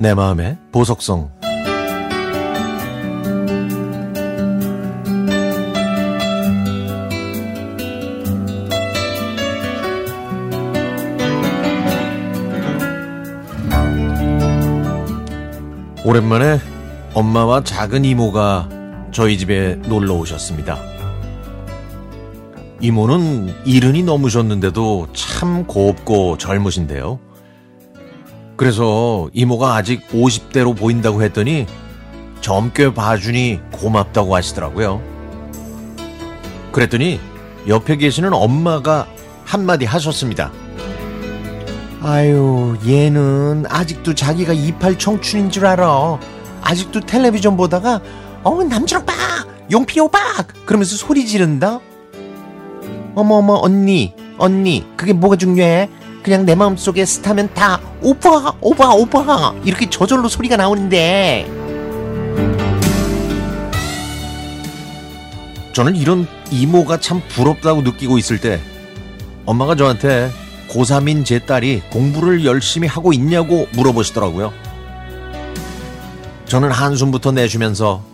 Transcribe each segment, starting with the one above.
내 마음의 보석성 오랜만에 엄마와 작은 이모가 저희 집에 놀러 오셨습니다. 이모는 이른이 넘으셨는데도 참 곱고 젊으신데요. 그래서 이모가 아직 50대로 보인다고 했더니 젊게 봐주니 고맙다고 하시더라고요. 그랬더니 옆에 계시는 엄마가 한마디 하셨습니다. 아유, 얘는 아직도 자기가 이팔 청춘인 줄 알아. 아직도 텔레비전 보다가, 어, 남준 오빠! 용필 오빠! 그러면서 소리 지른다? 어머, 어머, 언니, 언니, 그게 뭐가 중요해? 그냥 내 마음속에 스타면 다, 오빠, 오빠, 오빠! 이렇게 저절로 소리가 나오는데. 저는 이런 이모가 참 부럽다고 느끼고 있을 때, 엄마가 저한테 고3인 제 딸이 공부를 열심히 하고 있냐고 물어보시더라고요. 저는 한숨부터 내쉬면서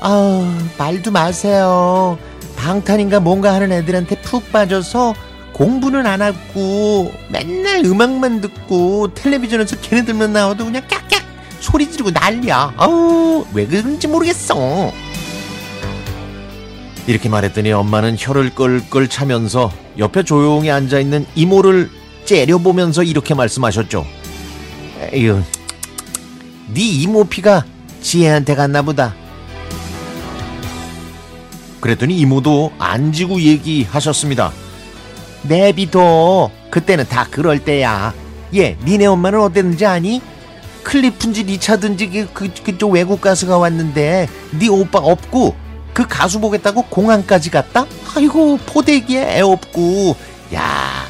아 말도 마세요. 방탄인가 뭔가 하는 애들한테 푹 빠져서 공부는 안 하고 맨날 음악만 듣고 텔레비전에서 걔네들만 나와도 그냥 깍깍 소리 지르고 난리야. 아우 왜 그런지 모르겠어. 이렇게 말했더니 엄마는 혀를 끌끌 차면서 옆에 조용히 앉아 있는 이모를 째려보면서 이렇게 말씀하셨죠. 에휴, 네 이모 피가 지혜한테 갔나 보다. 그랬더니 이모도 안 지고 얘기하셨습니다. 내비도 그때는 다 그럴 때야. 얘, 니네 엄마는 어땠는지 아니? 클리프인지 리차든지 그, 그, 그쪽 외국 가수가 왔는데 네 오빠 없고 그 가수 보겠다고 공항까지 갔다? 아이고 포대기에 애 없고 야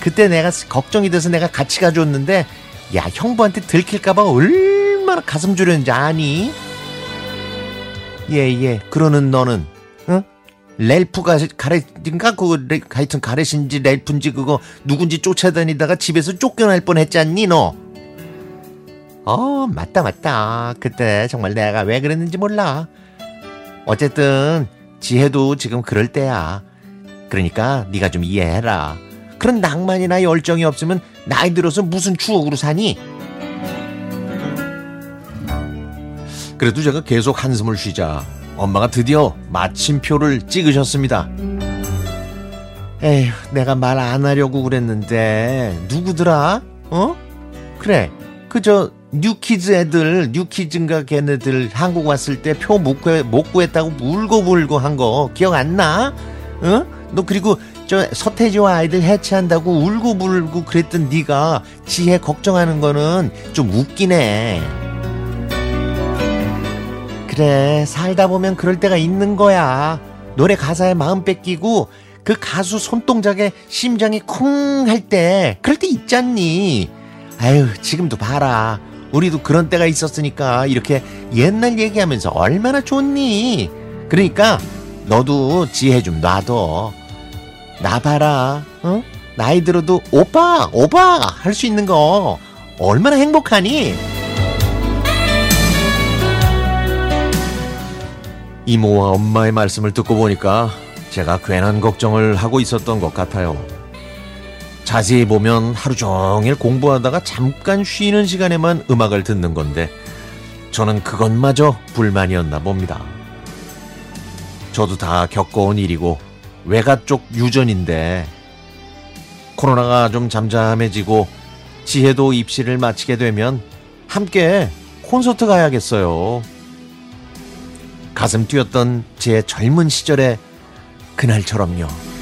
그때 내가 걱정이 돼서 내가 같이 가져왔는데 야 형부한테 들킬까봐 얼마나 가슴 졸였는지 아니? 예예 예, 그러는 너는 응? 렐프가 가래인가? 그 하여튼 가래신지 렐프인지 그거 누군지 쫓아다니다가 집에서 쫓겨날 뻔했잖니 너? 어 맞다 맞다. 그때 정말 내가 왜 그랬는지 몰라. 어쨌든 지혜도 지금 그럴 때야. 그러니까 네가 좀 이해해라. 그런 낭만이나 열정이 없으면 나이 들어서 무슨 추억으로 사니? 그래도 제가 계속 한숨을 쉬자 엄마가 드디어 마침표를 찍으셨습니다. 에휴, 내가 말 안 하려고 그랬는데 누구더라? 어? 그래, 그저 뉴키즈 애들, 뉴키즈인가 걔네들 한국 왔을 때 표 못 구했다고 울고불고 한 거 기억 안 나? 어? 너 그리고 저 서태지와 아이들 해체한다고 울고불고 그랬던 네가 지혜 걱정하는 거는 좀 웃기네. 그래 살다 보면 그럴 때가 있는 거야. 노래 가사에 마음 뺏기고 그 가수 손동작에 심장이 쿵 할 때 그럴 때 있잖니. 아유 지금도 봐라. 우리도 그런 때가 있었으니까 이렇게 옛날 얘기하면서 얼마나 좋니. 그러니까 너도 지혜 좀 놔둬. 나 봐라, 어? 나이 들어도 오빠, 오빠 할 수 있는 거 얼마나 행복하니? 이모와 엄마의 말씀을 듣고 보니까 제가 괜한 걱정을 하고 있었던 것 같아요. 자세히 보면 하루 종일 공부하다가 잠깐 쉬는 시간에만 음악을 듣는 건데 저는 그것마저 불만이었나 봅니다. 저도 다 겪어온 일이고 외가 쪽 유전인데 코로나가 좀 잠잠해지고 지혜도 입시를 마치게 되면 함께 콘서트 가야겠어요. 가슴 뛰었던 제 젊은 시절의 그날처럼요.